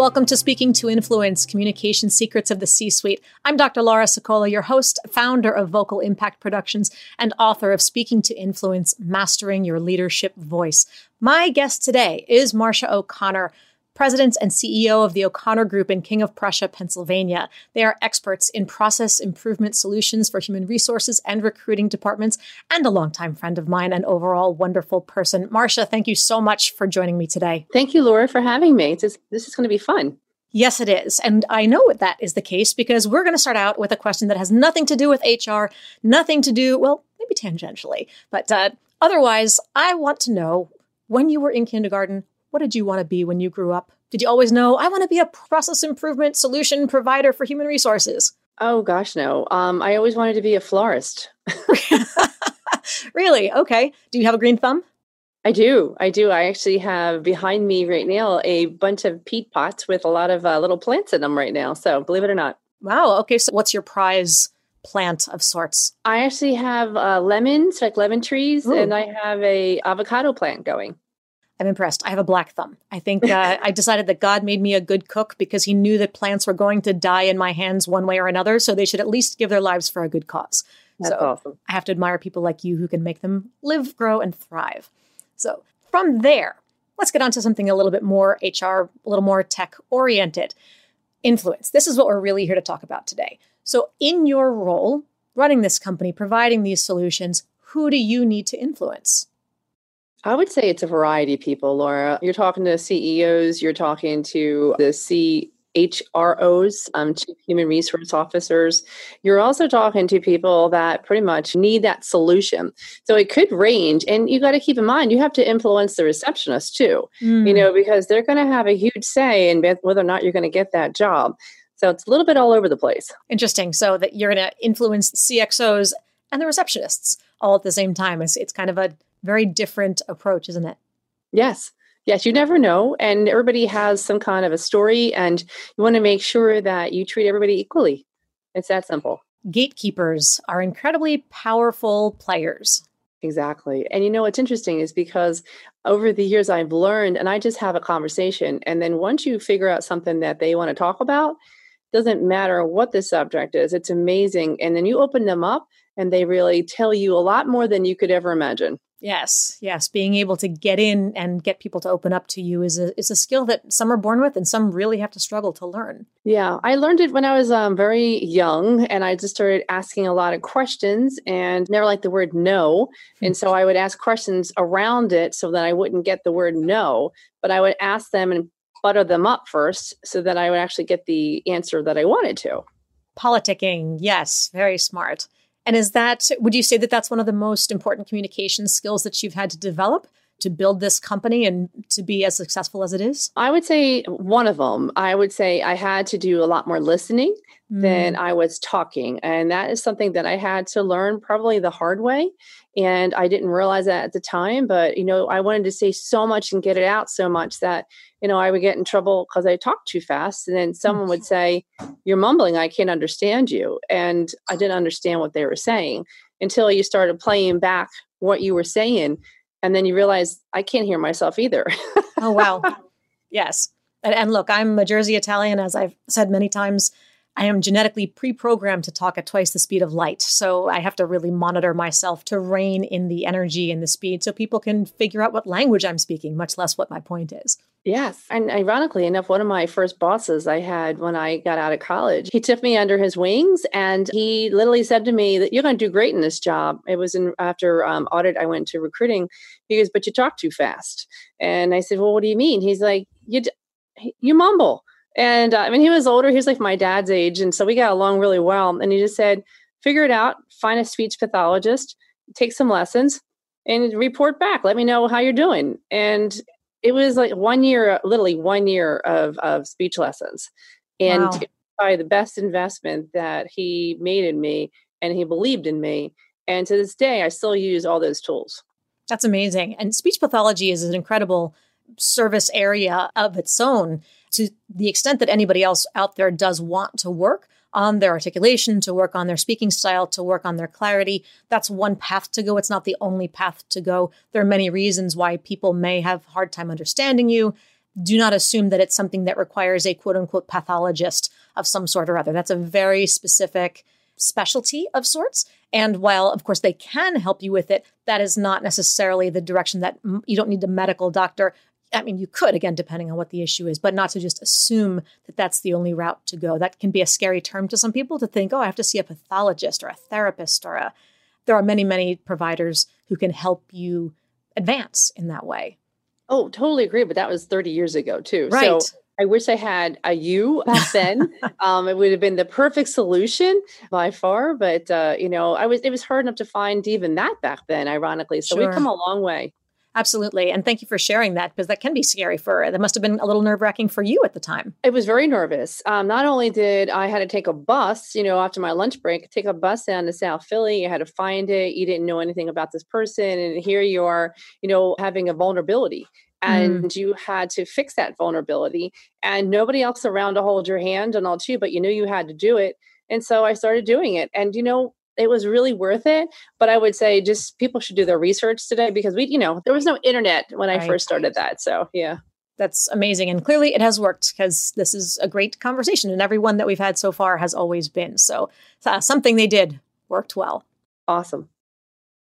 Welcome to Speaking to Influence Communication Secrets of the C Suite. I'm Dr. Laura Sicola, your host, founder of Vocal Impact Productions, and author of Speaking to Influence Mastering Your Leadership Voice. My guest today is Marsha O'Connor president and CEO of the O'Connor Group in King of Prussia, Pennsylvania. They are experts in process improvement solutions for human resources and recruiting departments, and a longtime friend of mine, an overall wonderful person. Marsha, thank you so much for joining me today. Thank you, Laura, for having me. This, this is going to be fun. Yes, it is. And I know that is the case because we're going to start out with a question that has nothing to do with HR, nothing to do, well, maybe tangentially, but uh, otherwise, I want to know when you were in kindergarten, what did you want to be when you grew up? Did you always know I want to be a process improvement solution provider for human resources? Oh gosh, no. Um, I always wanted to be a florist. really? Okay. Do you have a green thumb? I do. I do. I actually have behind me right now a bunch of peat pots with a lot of uh, little plants in them right now. So believe it or not. Wow. Okay. So what's your prize plant of sorts? I actually have uh, lemons, like lemon trees, Ooh. and I have a avocado plant going. I'm impressed. I have a black thumb. I think uh, I decided that God made me a good cook because he knew that plants were going to die in my hands one way or another. So they should at least give their lives for a good cause. That's so awesome. I have to admire people like you who can make them live, grow, and thrive. So from there, let's get on to something a little bit more HR, a little more tech oriented. Influence. This is what we're really here to talk about today. So, in your role, running this company, providing these solutions, who do you need to influence? I would say it's a variety of people, Laura. You're talking to CEOs, you're talking to the CHROs, um, Chief Human Resource Officers. You're also talking to people that pretty much need that solution. So it could range. And you got to keep in mind, you have to influence the receptionist too, mm. you know, because they're going to have a huge say in whether or not you're going to get that job. So it's a little bit all over the place. Interesting. So that you're going to influence CXOs and the receptionists all at the same time. It's, it's kind of a very different approach, isn't it? Yes. Yes, you never know. And everybody has some kind of a story, and you want to make sure that you treat everybody equally. It's that simple. Gatekeepers are incredibly powerful players. Exactly. And you know what's interesting is because over the years I've learned, and I just have a conversation. And then once you figure out something that they want to talk about, doesn't matter what the subject is, it's amazing. And then you open them up, and they really tell you a lot more than you could ever imagine. Yes, yes. Being able to get in and get people to open up to you is a is a skill that some are born with and some really have to struggle to learn. Yeah, I learned it when I was um, very young, and I just started asking a lot of questions, and never liked the word no, and so I would ask questions around it so that I wouldn't get the word no, but I would ask them and butter them up first so that I would actually get the answer that I wanted to. Politicking, yes, very smart. And is that, would you say that that's one of the most important communication skills that you've had to develop to build this company and to be as successful as it is? I would say one of them. I would say I had to do a lot more listening mm. than I was talking. And that is something that I had to learn probably the hard way. And I didn't realize that at the time, but you know, I wanted to say so much and get it out so much that, you know, I would get in trouble because I talked too fast. And then someone would say, You're mumbling, I can't understand you. And I didn't understand what they were saying until you started playing back what you were saying. And then you realize I can't hear myself either. oh, wow. Yes. And, and look, I'm a Jersey Italian, as I've said many times. I am genetically pre programmed to talk at twice the speed of light. So I have to really monitor myself to rein in the energy and the speed so people can figure out what language I'm speaking, much less what my point is. Yes. And ironically enough, one of my first bosses I had when I got out of college, he took me under his wings and he literally said to me that you're going to do great in this job. It was in after um, audit, I went to recruiting. He goes, but you talk too fast. And I said, well, what do you mean? He's like, you, you mumble. And uh, I mean, he was older. He was like my dad's age. And so we got along really well. And he just said, figure it out, find a speech pathologist, take some lessons, and report back. Let me know how you're doing. And It was like one year, literally one year of, of speech lessons. And wow. probably the best investment that he made in me and he believed in me. And to this day, I still use all those tools. That's amazing. And speech pathology is an incredible service area of its own to the extent that anybody else out there does want to work on their articulation, to work on their speaking style, to work on their clarity. That's one path to go. It's not the only path to go. There are many reasons why people may have hard time understanding you. Do not assume that it's something that requires a quote unquote pathologist of some sort or other. That's a very specific specialty of sorts. And while, of course, they can help you with it, that is not necessarily the direction that you don't need a medical doctor I mean, you could, again, depending on what the issue is, but not to just assume that that's the only route to go. That can be a scary term to some people to think, oh, I have to see a pathologist or a therapist or a. There are many, many providers who can help you advance in that way. Oh, totally agree. But that was 30 years ago, too. Right. So I wish I had a you back then. um, it would have been the perfect solution by far. But uh, you know, I was it was hard enough to find even that back then, ironically. So sure. we've come a long way. Absolutely. And thank you for sharing that because that can be scary for, that must have been a little nerve wracking for you at the time. It was very nervous. Um, not only did I had to take a bus, you know, after my lunch break, take a bus down to South Philly. You had to find it. You didn't know anything about this person. And here you are, you know, having a vulnerability mm. and mm. you had to fix that vulnerability and nobody else around to hold your hand and all too, but you knew you had to do it. And so I started doing it. And, you know, it was really worth it. But I would say just people should do their research today because we, you know, there was no internet when I right. first started that. So yeah. That's amazing. And clearly it has worked because this is a great conversation and everyone that we've had so far has always been. So uh, something they did worked well. Awesome.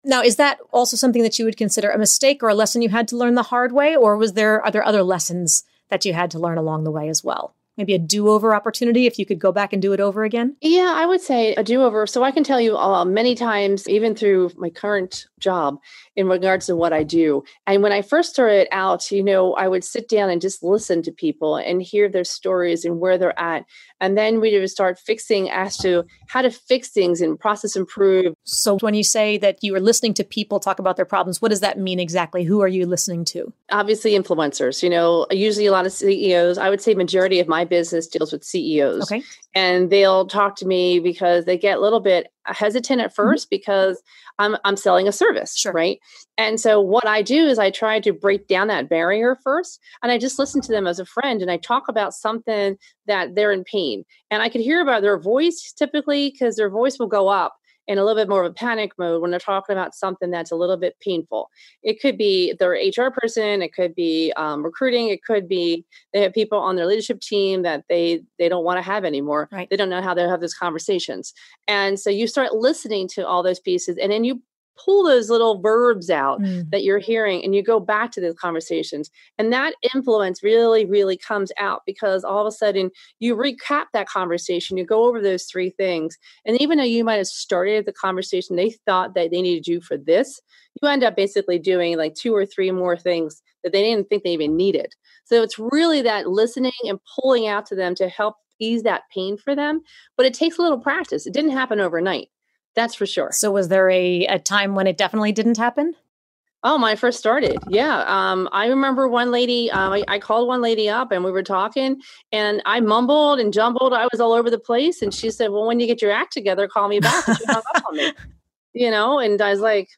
Now, is that also something that you would consider a mistake or a lesson you had to learn the hard way? Or was there, are there other lessons that you had to learn along the way as well? Maybe a do-over opportunity if you could go back and do it over again? Yeah, I would say a do-over. So I can tell you uh, many times, even through my current job, in regards to what I do. And when I first started out, you know, I would sit down and just listen to people and hear their stories and where they're at. And then we would start fixing as to how to fix things and process improve. So when you say that you are listening to people talk about their problems, what does that mean exactly? Who are you listening to? Obviously influencers, you know, usually a lot of CEOs, I would say majority of my business deals with CEOs. Okay. And they'll talk to me because they get a little bit hesitant at 1st mm-hmm. because I'm I'm selling a service, sure. right? And so what I do is I try to break down that barrier first and I just listen to them as a friend and I talk about something that they're in pain. And I could hear about their voice typically because their voice will go up in a little bit more of a panic mode when they're talking about something that's a little bit painful. It could be their HR person, it could be um, recruiting, it could be they have people on their leadership team that they they don't want to have anymore. Right. They don't know how to have those conversations, and so you start listening to all those pieces, and then you pull those little verbs out mm. that you're hearing and you go back to those conversations. And that influence really, really comes out because all of a sudden you recap that conversation, you go over those three things. And even though you might have started the conversation they thought that they needed you for this, you end up basically doing like two or three more things that they didn't think they even needed. So it's really that listening and pulling out to them to help ease that pain for them. But it takes a little practice. It didn't happen overnight. That's for sure. So was there a, a time when it definitely didn't happen? Oh, when I first started, yeah. Um, I remember one lady. Um, I, I, called one lady up, and we were talking, and I mumbled and jumbled. I was all over the place, and she said, "Well, when you get your act together, call me back." And she hung up on me, you know. And I was like,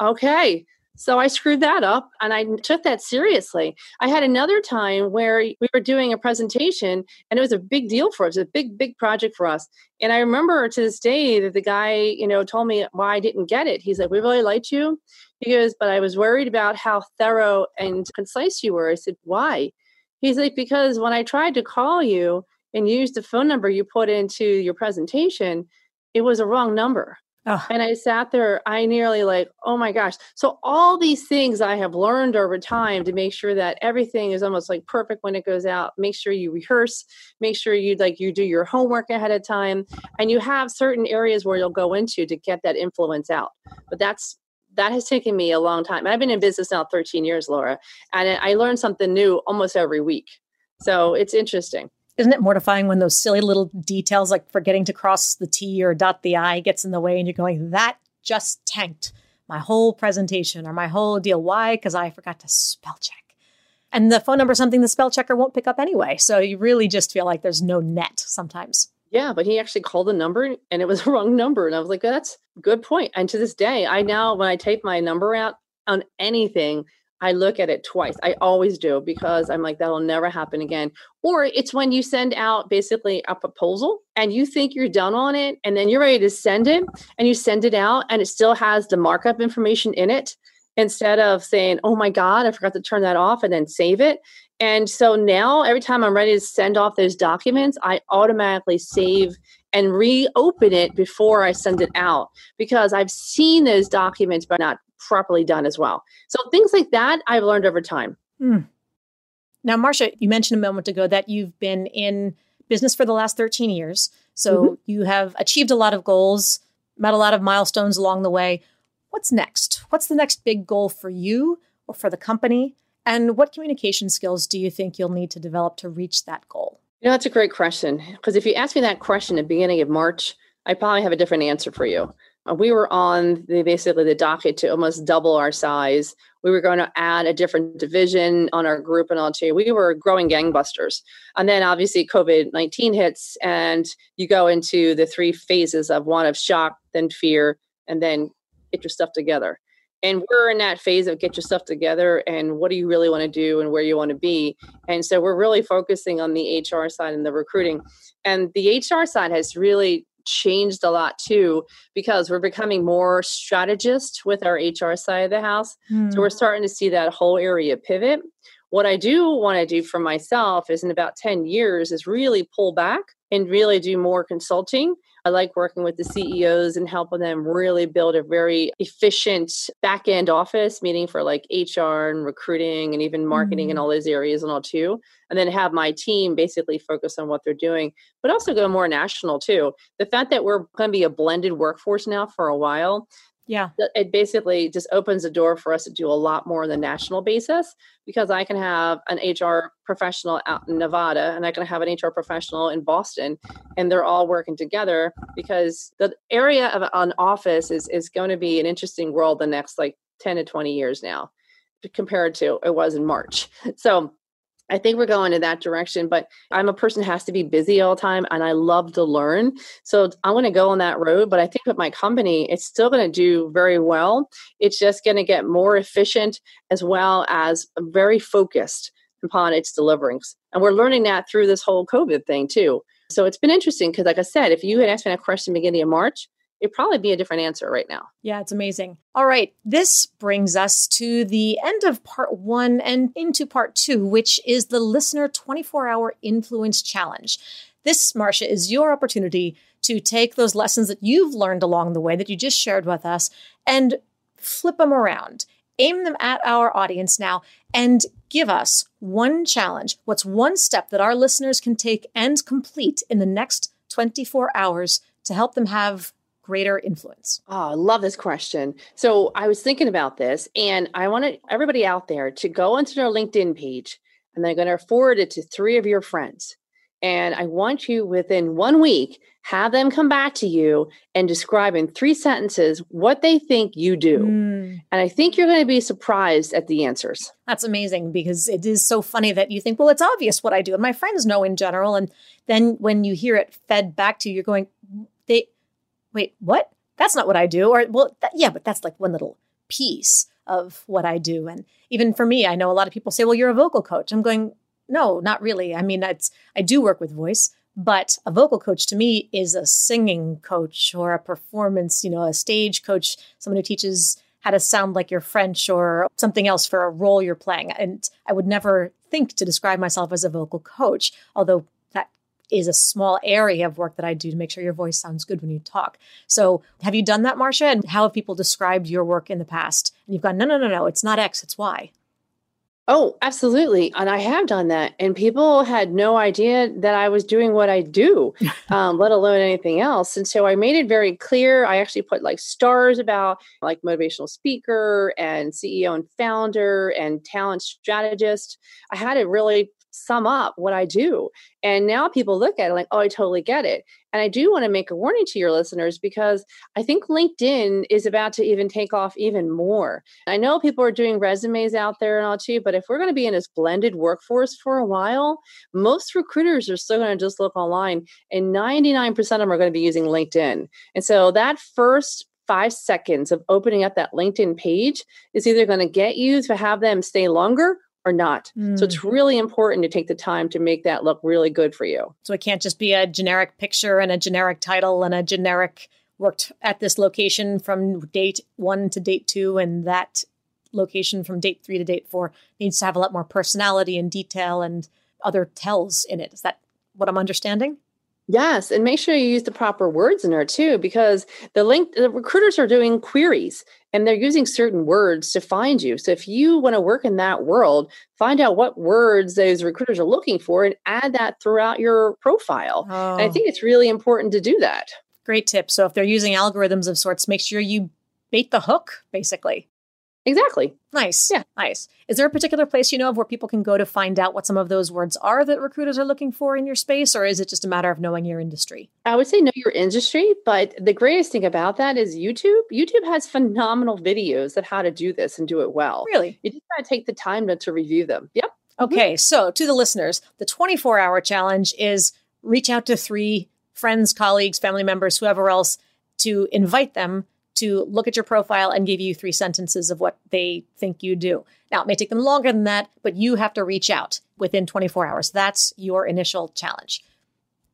"Okay." So I screwed that up and I took that seriously. I had another time where we were doing a presentation and it was a big deal for us, a big, big project for us. And I remember to this day that the guy, you know, told me why I didn't get it. He's like, We really liked you. He goes, But I was worried about how thorough and concise you were. I said, Why? He's like, Because when I tried to call you and use the phone number you put into your presentation, it was a wrong number. Oh. And I sat there, I nearly like, oh my gosh. So, all these things I have learned over time to make sure that everything is almost like perfect when it goes out. Make sure you rehearse, make sure you like you do your homework ahead of time, and you have certain areas where you'll go into to get that influence out. But that's that has taken me a long time. I've been in business now 13 years, Laura, and I learn something new almost every week. So, it's interesting isn't it mortifying when those silly little details like forgetting to cross the T or dot the I gets in the way and you're going, that just tanked my whole presentation or my whole deal. Why? Because I forgot to spell check. And the phone number is something the spell checker won't pick up anyway. So you really just feel like there's no net sometimes. Yeah, but he actually called the number and it was the wrong number. And I was like, that's a good point. And to this day, I now, when I type my number out on anything, I look at it twice. I always do because I'm like, that'll never happen again. Or it's when you send out basically a proposal and you think you're done on it and then you're ready to send it and you send it out and it still has the markup information in it instead of saying, oh my God, I forgot to turn that off and then save it. And so now every time I'm ready to send off those documents, I automatically save and reopen it before I send it out because I've seen those documents but not properly done as well. So things like that I've learned over time. Hmm. Now, Marcia, you mentioned a moment ago that you've been in business for the last 13 years. So mm-hmm. you have achieved a lot of goals, met a lot of milestones along the way. What's next? What's the next big goal for you or for the company? And what communication skills do you think you'll need to develop to reach that goal? You know, that's a great question. Because if you asked me that question at the beginning of March, I probably have a different answer for you. Uh, we were on the basically the docket to almost double our size. We were going to add a different division on our group and all too. We were growing gangbusters. And then obviously COVID 19 hits, and you go into the three phases of one of shock, then fear, and then get your stuff together and we're in that phase of get your stuff together and what do you really want to do and where you want to be and so we're really focusing on the hr side and the recruiting and the hr side has really changed a lot too because we're becoming more strategist with our hr side of the house mm. so we're hmm. starting to see that whole area pivot what i do want to do for myself is in about 10 years is really pull back and really do more consulting I like working with the CEOs and helping them really build a very efficient back end office, meaning for like HR and recruiting and even marketing mm-hmm. and all those areas and all too. And then have my team basically focus on what they're doing, but also go more national too. The fact that we're going to be a blended workforce now for a while yeah. It basically just opens the door for us to do a lot more on the national basis because I can have an HR professional out in Nevada and I can have an HR professional in Boston and they're all working together because the area of an office is, is going to be an interesting world the next like 10 to 20 years now compared to it was in March. So I think we're going in that direction, but I'm a person who has to be busy all the time and I love to learn. So I'm going to go on that road. But I think with my company, it's still going to do very well. It's just going to get more efficient as well as very focused upon its deliverings. And we're learning that through this whole COVID thing too. So it's been interesting because, like I said, if you had asked me that question beginning of March, it'd probably be a different answer right now. Yeah, it's amazing. All right, this brings us to the end of part one and into part two, which is the listener 24 hour influence challenge. This, Marcia, is your opportunity to take those lessons that you've learned along the way that you just shared with us and flip them around. Aim them at our audience now and give us one challenge. What's one step that our listeners can take and complete in the next 24 hours to help them have greater influence? Oh, I love this question. So I was thinking about this, and I wanted everybody out there to go onto their LinkedIn page, and they're going to forward it to three of your friends. And I want you within one week have them come back to you and describe in three sentences what they think you do. Mm. And I think you're going to be surprised at the answers. That's amazing because it is so funny that you think, well, it's obvious what I do. And my friends know in general. And then when you hear it fed back to you, you're going, they wait, what? That's not what I do. Or, well, yeah, but that's like one little piece of what I do. And even for me, I know a lot of people say, well, you're a vocal coach. I'm going, no, not really. I mean, it's, I do work with voice, but a vocal coach to me is a singing coach or a performance, you know, a stage coach, someone who teaches how to sound like you're French or something else for a role you're playing. And I would never think to describe myself as a vocal coach, although is a small area of work that I do to make sure your voice sounds good when you talk. So, have you done that, Marcia? And how have people described your work in the past? And you've gone, no, no, no, no, it's not X, it's Y. Oh, absolutely. And I have done that. And people had no idea that I was doing what I do, um, let alone anything else. And so I made it very clear. I actually put like stars about like motivational speaker and CEO and founder and talent strategist. I had it really sum up what I do. And now people look at it like, oh, I totally get it. And I do want to make a warning to your listeners because I think LinkedIn is about to even take off even more. I know people are doing resumes out there and all too, but if we're going to be in this blended workforce for a while, most recruiters are still going to just look online and 99% of them are going to be using LinkedIn. And so that first five seconds of opening up that LinkedIn page is either going to get you to have them stay longer or not. Mm. So it's mm. really important to take the time to make that look really good for you. So it can't just be a generic picture and a generic title and a generic worked at this location from date one to date two and that location from date three to date four needs to have a lot more personality and detail and other tells in it. Is that what I'm understanding? Yes, and make sure you use the proper words in there too, because the link the recruiters are doing queries and they're using certain words to find you. So if you want to work in that world, find out what words those recruiters are looking for and add that throughout your profile. Oh. And I oh. think it's really important to do that. Great tip. So if they're using algorithms of sorts, make sure you bait the hook, basically. Exactly. Nice. Yeah. Nice. Is there a particular place you know of where people can go to find out what some of those words are that recruiters are looking for in your space, or is it just a matter of knowing your industry? I would say know your industry, but the greatest thing about that is YouTube. YouTube has phenomenal videos of how to do this and do it well. Really? You just got to take the time to, to review them. Yep. Okay. Mm-hmm. So to the listeners, the 24 hour challenge is reach out to three friends, colleagues, family members, whoever else to invite them to look at your profile and give you three sentences of what they think you do. Now, it may take them longer than that, but you have to reach out within 24 hours. That's your initial challenge.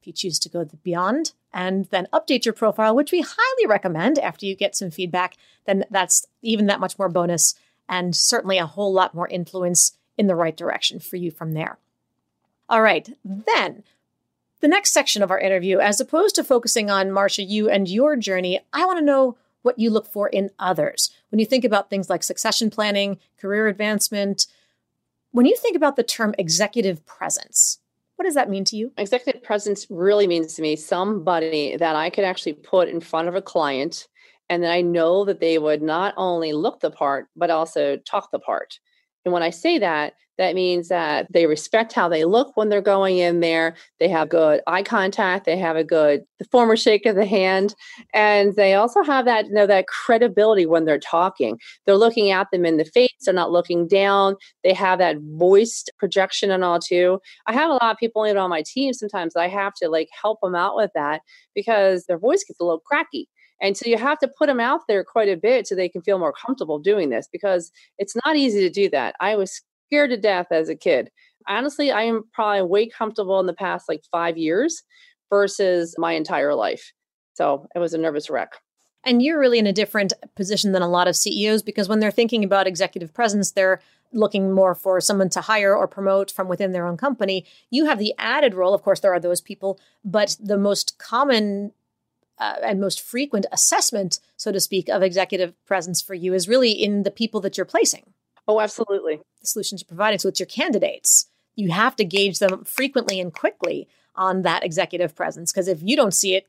If you choose to go beyond and then update your profile, which we highly recommend after you get some feedback, then that's even that much more bonus and certainly a whole lot more influence in the right direction for you from there. All right, then the next section of our interview, as opposed to focusing on Marcia, you and your journey, I want to know what you look for in others. When you think about things like succession planning, career advancement, when you think about the term executive presence, what does that mean to you? Executive presence really means to me somebody that I could actually put in front of a client and then I know that they would not only look the part, but also talk the part. And when I say that, that means that they respect how they look when they're going in there. They have good eye contact. They have a good the former shake of the hand, and they also have that you know that credibility when they're talking. They're looking at them in the face. They're not looking down. They have that voiced projection and all too. I have a lot of people in on my team. Sometimes I have to like help them out with that because their voice gets a little cracky. And so you have to put them out there quite a bit so they can feel more comfortable doing this because it's not easy to do that. I was scared to death as a kid. Honestly, I am probably way comfortable in the past like five years versus my entire life. So it was a nervous wreck. And you're really in a different position than a lot of CEOs because when they're thinking about executive presence, they're looking more for someone to hire or promote from within their own company. You have the added role, of course, there are those people, but the most common uh, and most frequent assessment, so to speak, of executive presence for you is really in the people that you're placing. Oh, absolutely. The solutions you're providing. So it's your candidates. You have to gauge them frequently and quickly on that executive presence because if you don't see it,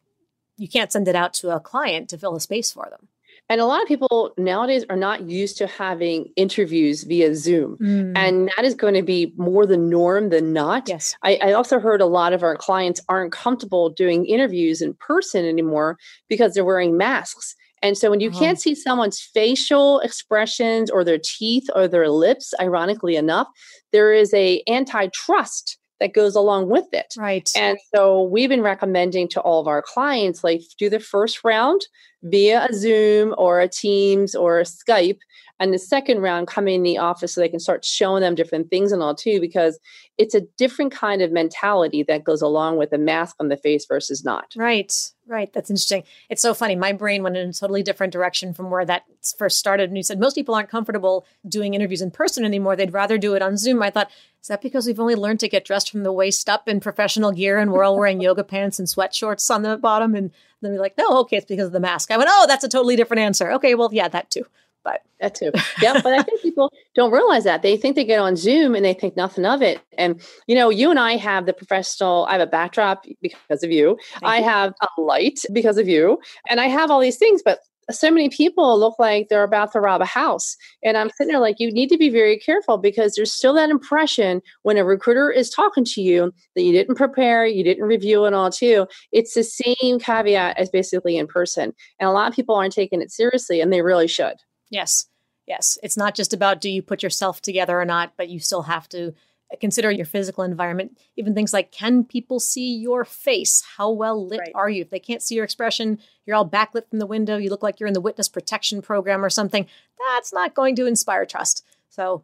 you can't send it out to a client to fill a space for them. And a lot of people nowadays are not used to having interviews via Zoom. Mm. And that is going to be more the norm than not. Yes. I, I, also heard a lot of our clients aren't comfortable doing interviews in person anymore because they're wearing masks. And so when you uh-huh. can't see someone's facial expressions or their teeth or their lips, ironically enough, there is a antitrust that goes along with it. Right. And so we've been recommending to all of our clients like do the first round via a Zoom or a Teams or a Skype and the second round coming in the office so they can start showing them different things and all too because it's a different kind of mentality that goes along with a mask on the face versus not. Right right that's interesting. It's so funny my brain went in a totally different direction from where that first started and you said most people aren't comfortable doing interviews in person anymore they'd rather do it on zoom. I thought is that because we've only learned to get dressed from the waist up in professional gear and we're all wearing yoga pants and sweat shorts on the bottom and then we're like no okay it's because of the mask i went oh that's a totally different answer okay well yeah that too but that too. Yeah. but I think people don't realize that. They think they get on Zoom and they think nothing of it. And, you know, you and I have the professional, I have a backdrop because of you. Thank I you. have a light because of you. And I have all these things, but so many people look like they're about to rob a house. And I'm sitting there like, you need to be very careful because there's still that impression when a recruiter is talking to you that you didn't prepare, you didn't review it all too. It's the same caveat as basically in person. And a lot of people aren't taking it seriously and they really should. Yes. Yes. It's not just about do you put yourself together or not, but you still have to consider your physical environment. Even things like can people see your face? How well lit right. are you? If they can't see your expression, you're all backlit from the window, you look like you're in the witness protection program or something, that's not going to inspire trust. So,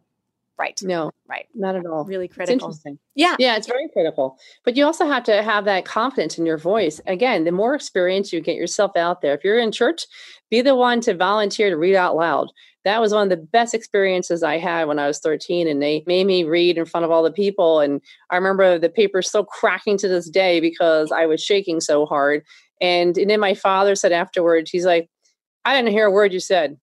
right. No, right. Not at all. Really critical. Yeah. Yeah, it's very critical. But you also have to have that confidence in your voice. Again, the more experience you get yourself out there, if you're in church, be the one to volunteer to read out loud that was one of the best experiences I had when I was 13. And they made me read in front of all the people. And I remember the paper still cracking to this day because I was shaking so hard. And, and then my father said afterwards, he's like, I didn't hear a word you said.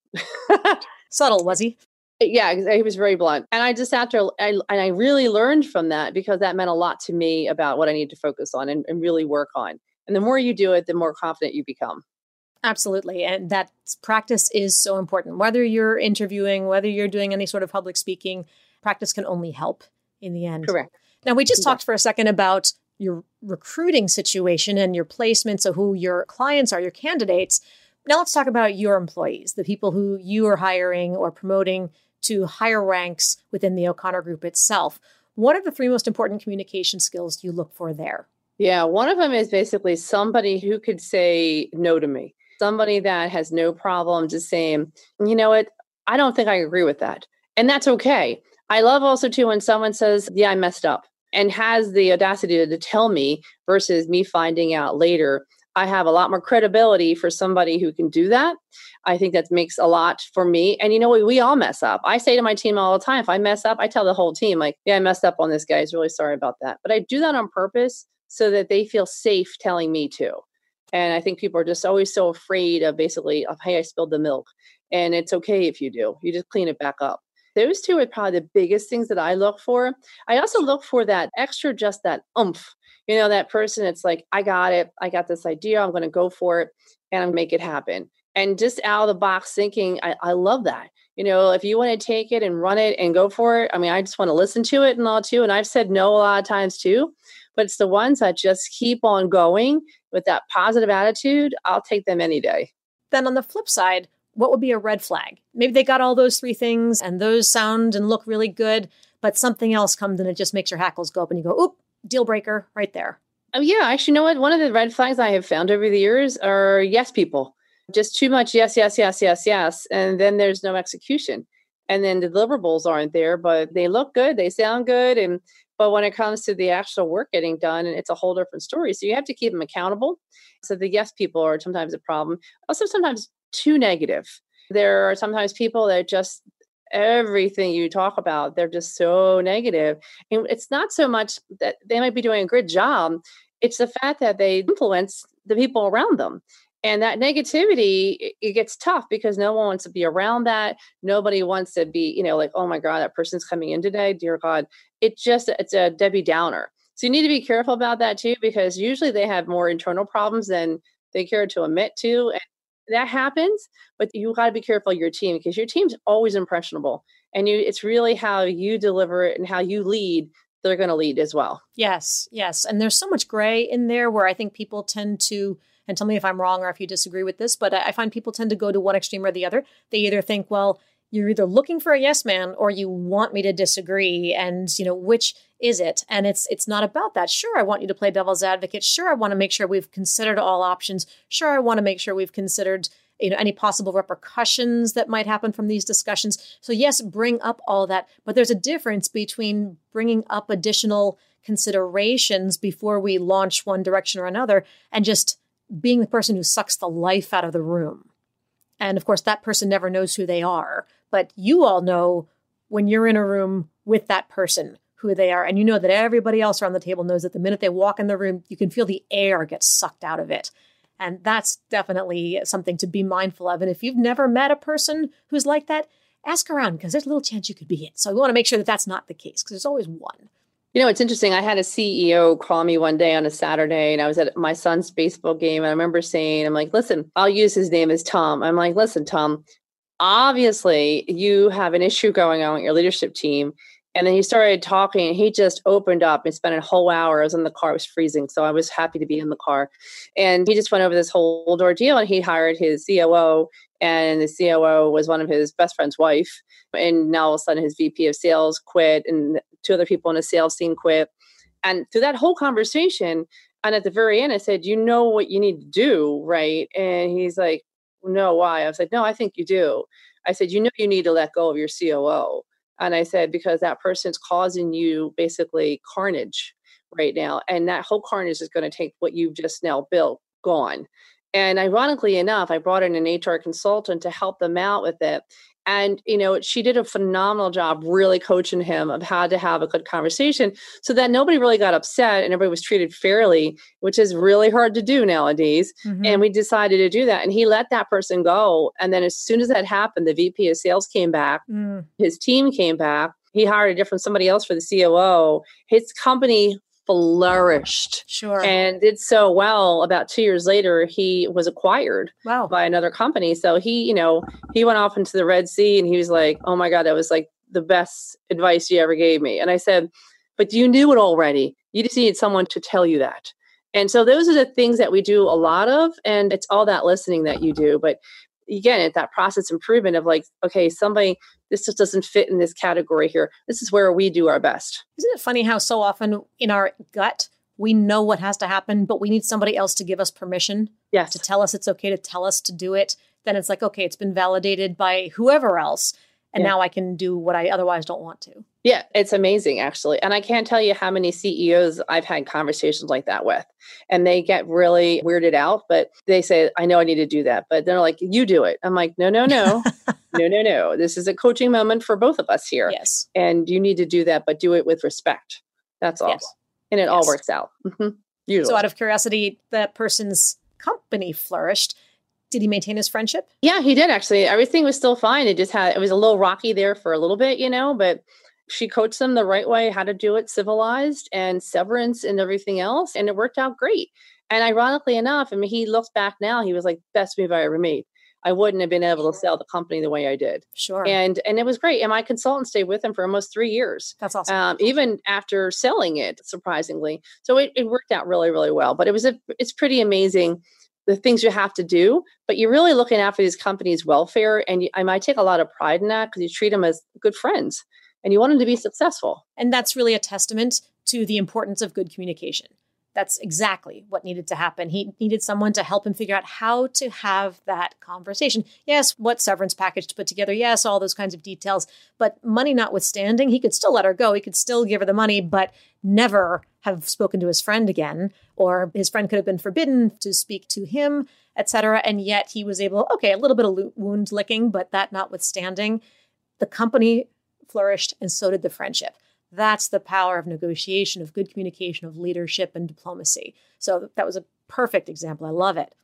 Subtle, was he? Yeah, he was very blunt. And I just after I and I really learned from that because that meant a lot to me about what I need to focus on and, and really work on. And the more you do it, the more confident you become. Absolutely. And that practice is so important. Whether you're interviewing, whether you're doing any sort of public speaking, practice can only help in the end. Correct. Now, we just yeah. talked for a second about your recruiting situation and your placement, so who your clients are, your candidates. Now, let's talk about your employees, the people who you are hiring or promoting to higher ranks within the O'Connor Group itself. What are the three most important communication skills you look for there? Yeah, one of them is basically somebody who could say no to me somebody that has no problem just saying, you know what, I don't think I agree with that. And that's okay. I love also too when someone says, yeah, I messed up and has the audacity to, tell me versus me finding out later. I have a lot more credibility for somebody who can do that. I think that makes a lot for me. And you know, we, we all mess up. I say to my team all the time, if I mess up, I tell the whole team, like, yeah, I messed up on this guy. He's really sorry about that. But I do that on purpose so that they feel safe telling me to. And I think people are just always so afraid of basically, of, hey, I spilled the milk. And it's okay if you do, you just clean it back up. Those two are probably the biggest things that I look for. I also look for that extra, just that oomph. You know, that person, it's like, I got it. I got this idea. I'm going to go for it and I'm make it happen. And just out of the box thinking, I, I love that. You know, if you want to take it and run it and go for it, I mean, I just want to listen to it and all too. And I've said no a lot of times too but it's the ones that just keep on going with that positive attitude. I'll take them any day. Then on the flip side, what would be a red flag? Maybe they got all those three things and those sound and look really good, but something else comes and it just makes your hackles go up and you go, oop, deal breaker right there. Oh, yeah. Actually, you know what? One of the red flags I have found over the years are yes people. Just too much yes, yes, yes, yes, yes. And then there's no execution. And then the deliverables aren't there, but they look good, they sound good, and but when it comes to the actual work getting done, it's a whole different story. So you have to keep them accountable. So the yes people are sometimes a problem. Also, sometimes too negative. There are sometimes people that just everything you talk about, they're just so negative. And it's not so much that they might be doing a good job, it's the fact that they influence the people around them and that negativity it gets tough because no one wants to be around that. Nobody wants to be you know like oh my god that person's coming in today. Dear god. It just it's a debbie downer. So you need to be careful about that too because usually they have more internal problems than they care to admit to and that happens but you got to be careful your team because your team's always impressionable and you it's really how you deliver it and how you lead they're going to lead as well. Yes yes and there's so much gray in there where i think people tend to and tell me if I'm wrong or if you disagree with this, but I find people tend to go to one extreme or the other. They either think, well, you're either looking for a yes man or you want me to disagree and you know which is it? And it's it's not about that. Sure i want you to play devil's advocate. Sure i want to make sure we've considered all options. Sure i want to make sure we've considered you know any possible repercussions that might happen from these discussions. So yes bring up all that but there's a difference between bringing up additional considerations before we launch one direction or another and just being the person who sucks the life out of the room. And of course, that person never knows who they are. But you all know when you're in a room with that person who they are. And you know that everybody else around the table knows that the minute they walk in the room, you can feel the air get sucked out of it. And that's definitely something to be mindful of. And if you've never met a person who's like that, ask around because there's a little chance you could be it. So we want to make sure that that's not the case because there's always one. You know, it's interesting. I had a CEO call me one day on a Saturday, and I was at my son's baseball game. And I remember saying, I'm like, listen, I'll use his name as Tom. I'm like, listen, Tom, obviously you have an issue going on with your leadership team. And then he started talking, and he just opened up and spent a whole hour. I was in the car, it was freezing. So I was happy to be in the car. And he just went over this whole ordeal, and he hired his COO and the COO was one of his best friend's wife. And now all of a sudden his VP of sales quit and two other people in the sales team quit. And through that whole conversation, and at the very end, I said, You know what you need to do, right? And he's like, No, why? I was like, No, I think you do. I said, You know, you need to let go of your COO. And I said, Because that person's causing you basically carnage right now. And that whole carnage is going to take what you've just now built gone. And ironically enough, I brought in an HR consultant to help them out with it. And, you know, she did a phenomenal job really coaching him of how to have a good conversation so that nobody really got upset and everybody was treated fairly, which is really hard to do nowadays. Mm-hmm. And we decided to do that. And he let that person go. And then as soon as that happened, the VP of sales came back, mm. his team came back. He hired a different somebody else for the COO. His company flourished. Sure. And did so well about two years later he was acquired wow. by another company. So he you know he went off into the red sea and he was like oh my god that was like the best advice you ever gave me. And i said but you knew it already. You just needed someone to tell you that. And so those are the things that we do a lot of and it's all that listening that you do. But again at that process improvement of like okay somebody this just doesn't fit in this category here. This is where we do our best. Isn't it funny how so often in our gut we know what has to happen but we need somebody else to give us permission yes. to tell us it's okay to tell us to do it? Then it's like okay it's been validated by whoever else and yeah. now I can do what I otherwise don't want to. Yeah, it's amazing actually. And I can't tell you how many CEOs I've had conversations like that with. And they get really weirded out, but they say, I know I need to do that. But they're like, you do it. I'm like, no, no, no. no, no, no. This is a coaching moment for both of us here. Yes. And you need to do that, but do it with respect. That's all. Yes. And it yes. all works out. Mm-hmm. So, out of curiosity, that person's company flourished did he maintain his friendship? Yeah, he did actually. Everything was still fine. It just had it was a little rocky there for a little bit, you know, but she coached them the right way, how to do it civilized and severance and everything else. And it worked out great. And ironically enough, I mean, he looks back now, he was like, best move I ever made. I wouldn't have been able to sell the company the way I did. Sure. And and it was great. And my consultant stayed with him for almost three years. That's awesome. Um, even after selling it, surprisingly. So it, it worked out really, really well. But it was a it's pretty amazing the things you have to do, but you're really looking after these companies' welfare. And you, I might take a lot of pride in that because you treat them as good friends and you want them to be successful. And that's really a testament to the importance of good communication. That's exactly what needed to happen. He needed someone to help him figure out how to have that conversation. Yes, what severance package to put together. Yes, all those kinds of details. But money notwithstanding, he could still let her go. He could still give her the money, but never have spoken to his friend again. Or his friend could have been forbidden to speak to him, etc. And yet he was able, okay, a little bit of wound licking, but that notwithstanding, the company flourished and so did the friendship. That's the power of negotiation, of good communication, of leadership and diplomacy. So that was a perfect example. I love it.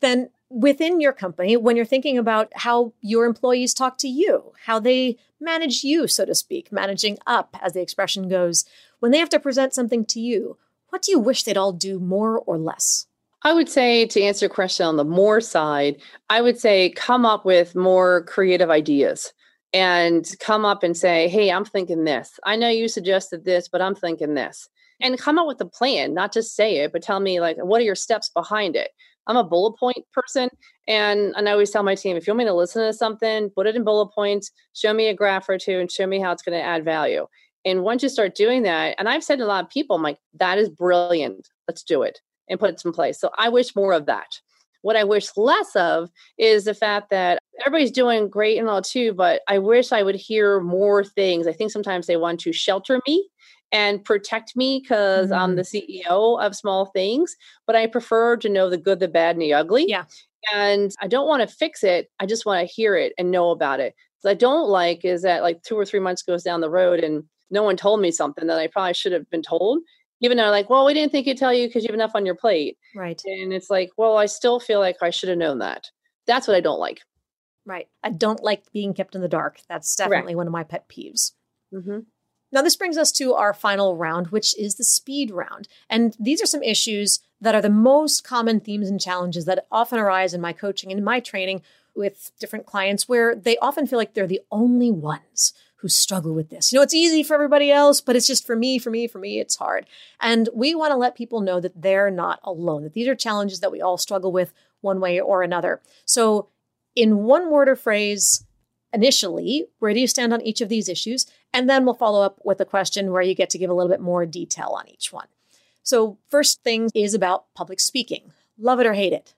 Then within your company, when you're thinking about how your employees talk to you, how they manage you, so to speak, managing up, as the expression goes, when they have to present something to you, what do you wish they'd all do more or less? I would say to answer your question on the more side, I would say come up with more creative ideas and come up and say, Hey, I'm thinking this. I know you suggested this, but I'm thinking this. And come up with a plan, not just say it, but tell me, like, what are your steps behind it? I'm a bullet point person. And, and I always tell my team if you want me to listen to something, put it in bullet points, show me a graph or two, and show me how it's going to add value. And once you start doing that, and I've said to a lot of people, I'm like, that is brilliant. Let's do it and put it in place. So I wish more of that. What I wish less of is the fact that everybody's doing great and all too, but I wish I would hear more things. I think sometimes they want to shelter me and protect me because mm-hmm. I'm the CEO of small things, but I prefer to know the good, the bad, and the ugly. Yeah. And I don't want to fix it. I just want to hear it and know about it. What I don't like is that like two or three months goes down the road and no one told me something that I probably should have been told even though like well we didn't think you'd tell you because you have enough on your plate. Right. And it's like well i still feel like i should have known that. That's what i don't like. Right. I don't like being kept in the dark. That's definitely Correct. one of my pet peeves. Mm-hmm. Now, this brings us to our final round, which is the speed round. And these are some issues that are the most common themes and challenges that often arise in my coaching and my training with different clients where they often feel like they're the only ones who struggle with this. You know, it's easy for everybody else, but it's just for me, for me, for me, it's hard. And we want to let people know that they're not alone, that these are challenges that we all struggle with one way or another. So, in one word or phrase, initially, where do you stand on each of these issues? And then we'll follow up with a question where you get to give a little bit more detail on each one. So, first thing is about public speaking. Love it or hate it?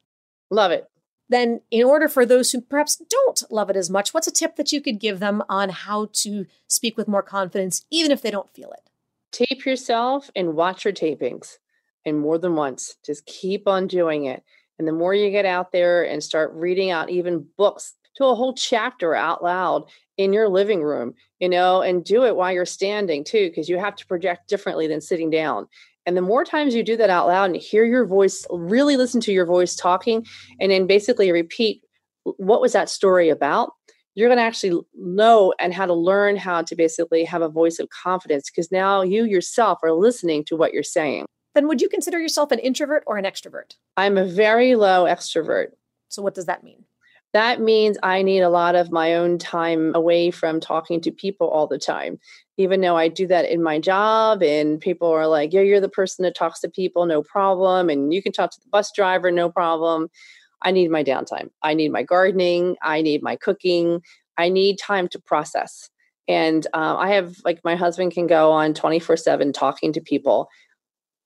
Love it. Then, in order for those who perhaps don't love it as much, what's a tip that you could give them on how to speak with more confidence, even if they don't feel it? Tape yourself and watch your tapings, and more than once. Just keep on doing it. And the more you get out there and start reading out even books to a whole chapter out loud in your living room, you know, and do it while you're standing too, because you have to project differently than sitting down. And the more times you do that out loud and hear your voice, really listen to your voice talking, and then basically repeat what was that story about, you're going to actually know and how to learn how to basically have a voice of confidence because now you yourself are listening to what you're saying. Then would you consider yourself an introvert or an extrovert? I'm a very low extrovert. So, what does that mean? That means I need a lot of my own time away from talking to people all the time. Even though I do that in my job, and people are like, Yeah, you're the person that talks to people, no problem. And you can talk to the bus driver, no problem. I need my downtime. I need my gardening. I need my cooking. I need time to process. And uh, I have, like, my husband can go on 24 7 talking to people.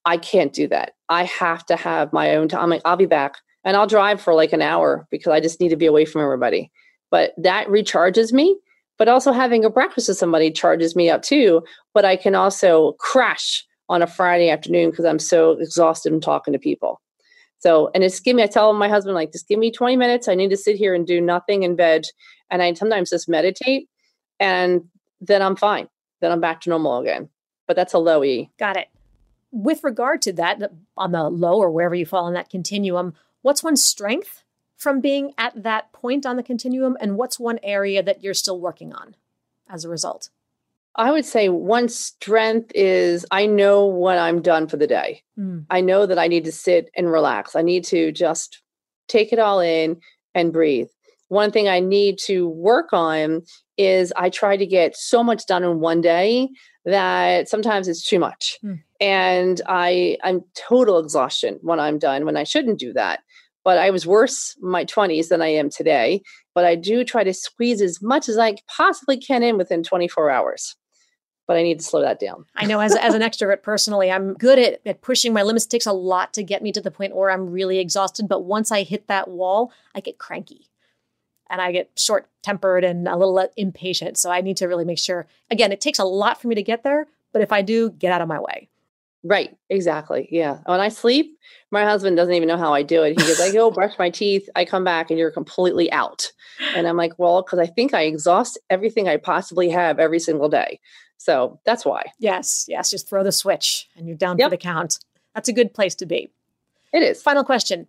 I can't do that. I have to have my own time. I'm Like, I'll be back and I'll drive for like an hour because I just need to be away from everybody. But that recharges me. But also having a breakfast with somebody charges me up too. But I can also crash on a Friday afternoon because I'm so exhausted from talking to people. So, and it's give me, I tell my husband, like, just give me 20 minutes. I need to sit here and do nothing in bed. And I sometimes just meditate and then I'm fine. Then I'm back to normal again. But that's a low E. Got it. With regard to that, on the low or wherever you fall on that continuum, What's one strength from being at that point on the continuum? And what's one area that you're still working on as a result? I would say one strength is I know when I'm done for the day. Mm. I know that I need to sit and relax. I need to just take it all in and breathe. One thing I need to work on is I try to get so much done in one day that sometimes it's too much. Mm. And I I'm total exhaustion when I'm done when I shouldn't do that but I was worse in my 20s than I am today. But I do try to squeeze as much as I possibly can in within 24 hours. But I need to slow that down. I know as, as an extrovert personally, I'm good at, at pushing my limits. It takes a lot to get me to the point where I'm really exhausted. But once I hit that wall, I get cranky and I get short tempered and a little uh, impatient. So I need to really make sure, again, it takes a lot for me to get there. But if I do, get out of my way. Right, exactly. Yeah. When I sleep, my husband doesn't even know how I do it. He goes, I go brush my teeth, I come back and you're completely out. And I'm like, well, because I think I exhaust everything I possibly have every single day. So that's why. Yes, yes. Just throw the switch and you're down yep. for the count. That's a good place to be. It is. Final question.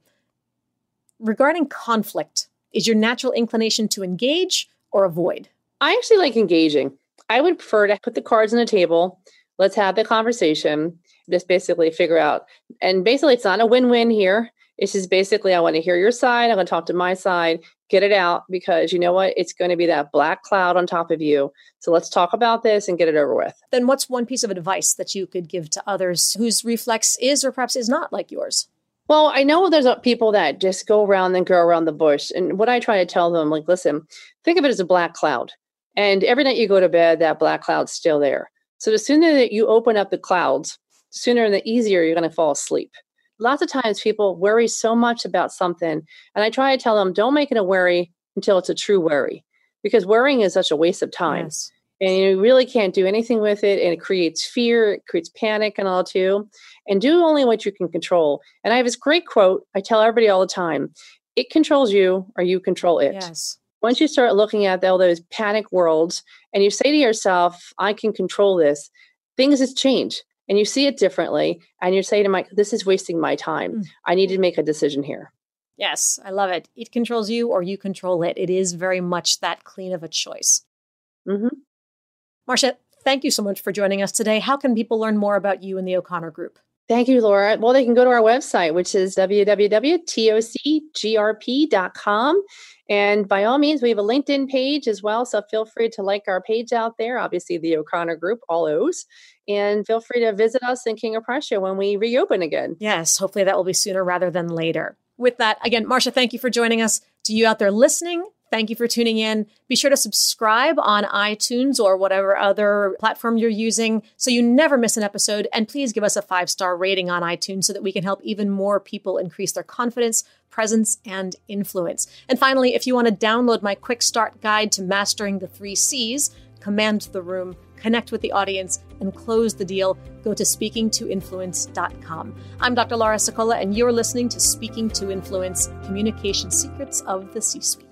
Regarding conflict, is your natural inclination to engage or avoid? I actually like engaging. I would prefer to put the cards on the table. Let's have the conversation just basically figure out and basically it's not a win-win here. It's just basically i want to hear your side i'm going to talk to my side get it out because you know what? It's going to be that black cloud on top of you. So let's talk about this and get it over with. Then what's one piece of advice that you could give to others whose reflex is or perhaps is not like yours? Well i know there's people that just go around and go around the bush and what i try to tell them like listen think of it as a black cloud. And every night you go to bed that black cloud's still there. So the sooner that you open up the clouds sooner and the easier you're going to fall asleep. Lots of times people worry so much about something, and I try to tell them, don't make it a worry until it's a true worry, because worrying is such a waste of time. Yes. And you really can't do anything with it, and it creates fear, it creates panic, and all too. And do only what you can control. And I have this great quote I tell everybody all the time it controls you, or you control it. Yes once you start looking at all those panic worlds and you say to yourself, I can control this, things has changed and you see it differently and you say to Mike, this is wasting my time. Mm. I need to make a decision here. Yes, I love it. It controls you or you control it. It is very much that clean of a choice. Mm-hmm. Marcia, thank you so much for joining us today. How can people learn more about you and the O'Connor Group? Thank you, Laura. Well, they can go to our website, which is www.tocgrp.com. And by all means, we have a LinkedIn page as well. So feel free to like our page out there. Obviously, the O'Connor Group, all O's. And feel free to visit us in King of Prussia when we reopen again. Yes, hopefully that will be sooner rather than later. With that, again, Marcia, thank you for joining us. To you out there listening, Thank you for tuning in. Be sure to subscribe on iTunes or whatever other platform you're using so you never miss an episode. And please give us a five star rating on iTunes so that we can help even more people increase their confidence, presence, and influence. And finally, if you want to download my quick start guide to mastering the three C's, command the room, connect with the audience, and close the deal, go to speakingtoinfluence.com. I'm Dr. Laura Sicola, and you're listening to Speaking to Influence Communication Secrets of the C Suite.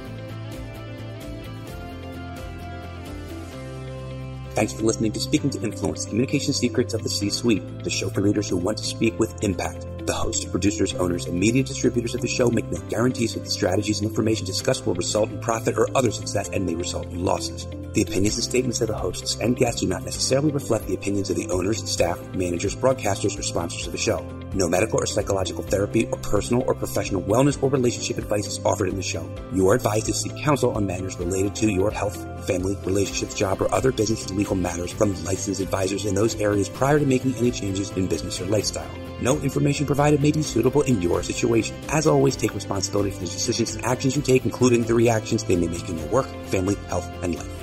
Thanks for listening to Speaking to Influence, Communication Secrets of the C-Suite, the show for leaders who want to speak with impact. The hosts, producers, owners, and media distributors of the show make no guarantees that the strategies and information discussed will result in profit or other success and may result in losses. The opinions and statements of the hosts and guests do not necessarily reflect the opinions of the owners, staff, managers, broadcasters, or sponsors of the show. No medical or psychological therapy or personal or professional wellness or relationship advice is offered in the show. You are advised to seek counsel on matters related to your health, family, relationships, job, or other business and legal matters from licensed advisors in those areas prior to making any changes in business or lifestyle. No information provided may be suitable in your situation. As always, take responsibility for the decisions and actions you take, including the reactions they may make in your work, family, health, and life.